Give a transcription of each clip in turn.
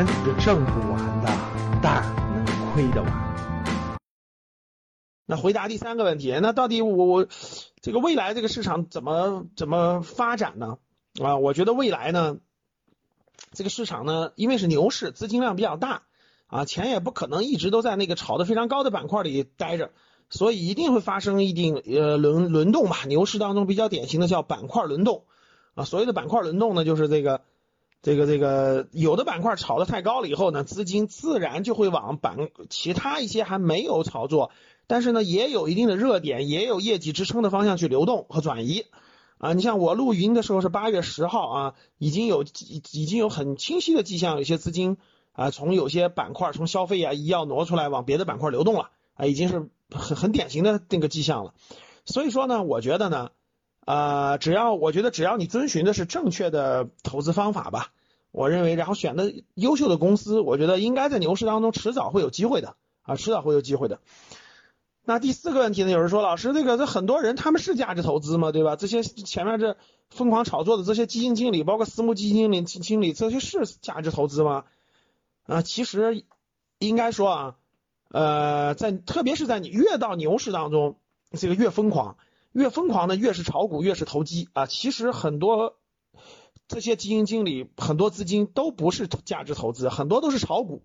钱是挣不完的，但能亏得完。那回答第三个问题，那到底我我这个未来这个市场怎么怎么发展呢？啊，我觉得未来呢，这个市场呢，因为是牛市，资金量比较大啊，钱也不可能一直都在那个炒得非常高的板块里待着，所以一定会发生一定呃轮轮动吧。牛市当中比较典型的叫板块轮动啊，所谓的板块轮动呢，就是这个这个这个有的板块炒得太高了以后呢，资金自然就会往板其他一些还没有炒作。但是呢，也有一定的热点，也有业绩支撑的方向去流动和转移啊。你像我录音的时候是八月十号啊，已经有已已经有很清晰的迹象，有些资金啊从有些板块，从消费啊、医药挪出来往别的板块流动了啊，已经是很很典型的那个迹象了。所以说呢，我觉得呢，啊，只要我觉得只要你遵循的是正确的投资方法吧，我认为然后选的优秀的公司，我觉得应该在牛市当中迟早会有机会的啊，迟早会有机会的。那第四个问题呢？有人说，老师，这个这很多人他们是价值投资吗？对吧？这些前面这疯狂炒作的这些基金经理，包括私募基金经理、经理，这些是价值投资吗？啊，其实应该说啊，呃，在特别是在你越到牛市当中，这个越疯狂，越疯狂的越是炒股，越是投机啊。其实很多这些基金经理，很多资金都不是价值投资，很多都是炒股。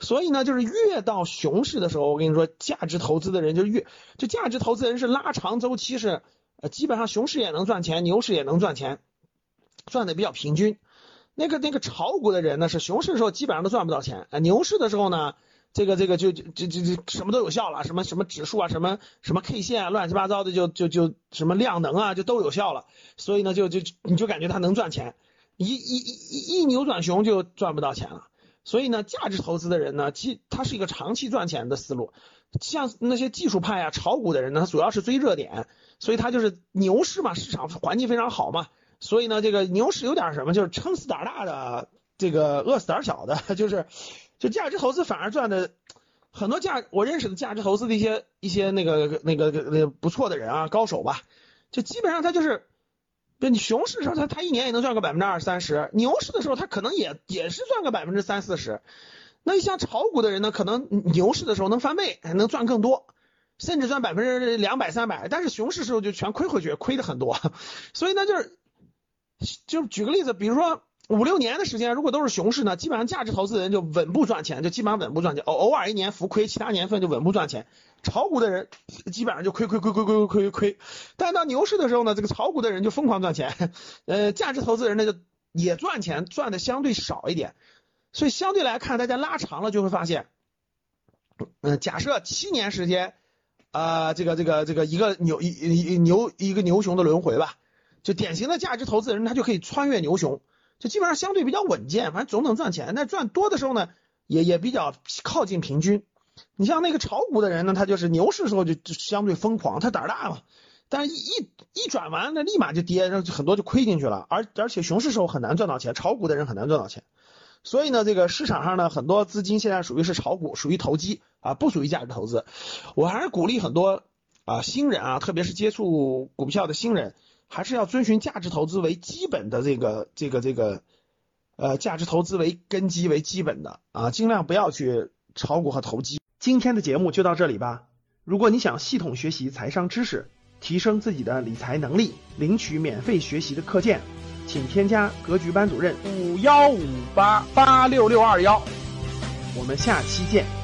所以呢，就是越到熊市的时候，我跟你说，价值投资的人就越，就价值投资人是拉长周期，是呃，基本上熊市也能赚钱，牛市也能赚钱，赚的比较平均。那个那个炒股的人呢，是熊市的时候基本上都赚不到钱，啊，牛市的时候呢，这个这个就就就就什么都有效了，什么什么指数啊，什么什么 K 线啊，乱七八糟的就就就什么量能啊，就都有效了。所以呢，就就你就感觉它能赚钱，一一一一扭转熊就赚不到钱了。所以呢，价值投资的人呢，其他是一个长期赚钱的思路。像那些技术派啊、炒股的人呢，他主要是追热点，所以他就是牛市嘛，市场环境非常好嘛。所以呢，这个牛市有点什么，就是撑死胆大的，这个饿死胆小的，就是就价值投资反而赚的很多价。我认识的价值投资的一些一些那个那个那个不错的人啊，高手吧，就基本上他就是。就你熊市的时候，他他一年也能赚个百分之二三十；牛市的时候，他可能也也是赚个百分之三四十。那像炒股的人呢，可能牛市的时候能翻倍，还能赚更多，甚至赚百分之两百三百。但是熊市时候就全亏回去，亏的很多。所以呢，就是就举个例子，比如说五六年的时间如果都是熊市呢基本上价值投资人就稳步赚钱就基本上稳步赚钱。偶偶尔一年浮亏其他年份就稳步赚钱。炒股的人基本上就亏亏亏亏亏亏亏。但到牛市的时候呢这个炒股的人就疯狂赚钱。呃价值投资人呢就也赚钱赚的相对少一点。所以相对来看大家拉长了就会发现嗯假设七年时间啊这个这个这个一个牛一一牛一个牛熊的轮回吧。就典型的价值投资人他就可以穿越牛熊就基本上相对比较稳健，反正总能赚钱，那赚多的时候呢，也也比较靠近平均。你像那个炒股的人呢，他就是牛市的时候就就相对疯狂，他胆大嘛。但是，一一一转完，那立马就跌，然后很多就亏进去了。而而且熊市时候很难赚到钱，炒股的人很难赚到钱。所以呢，这个市场上呢，很多资金现在属于是炒股，属于投机啊，不属于价值投资。我还是鼓励很多啊新人啊，特别是接触股票的新人，还是要遵循价值投资为基本的这个这个这个呃价值投资为根基为基本的啊，尽量不要去炒股和投机。今天的节目就到这里吧。如果你想系统学习财商知识，提升自己的理财能力，领取免费学习的课件，请添加格局班主任五幺五八八六六二幺。我们下期见。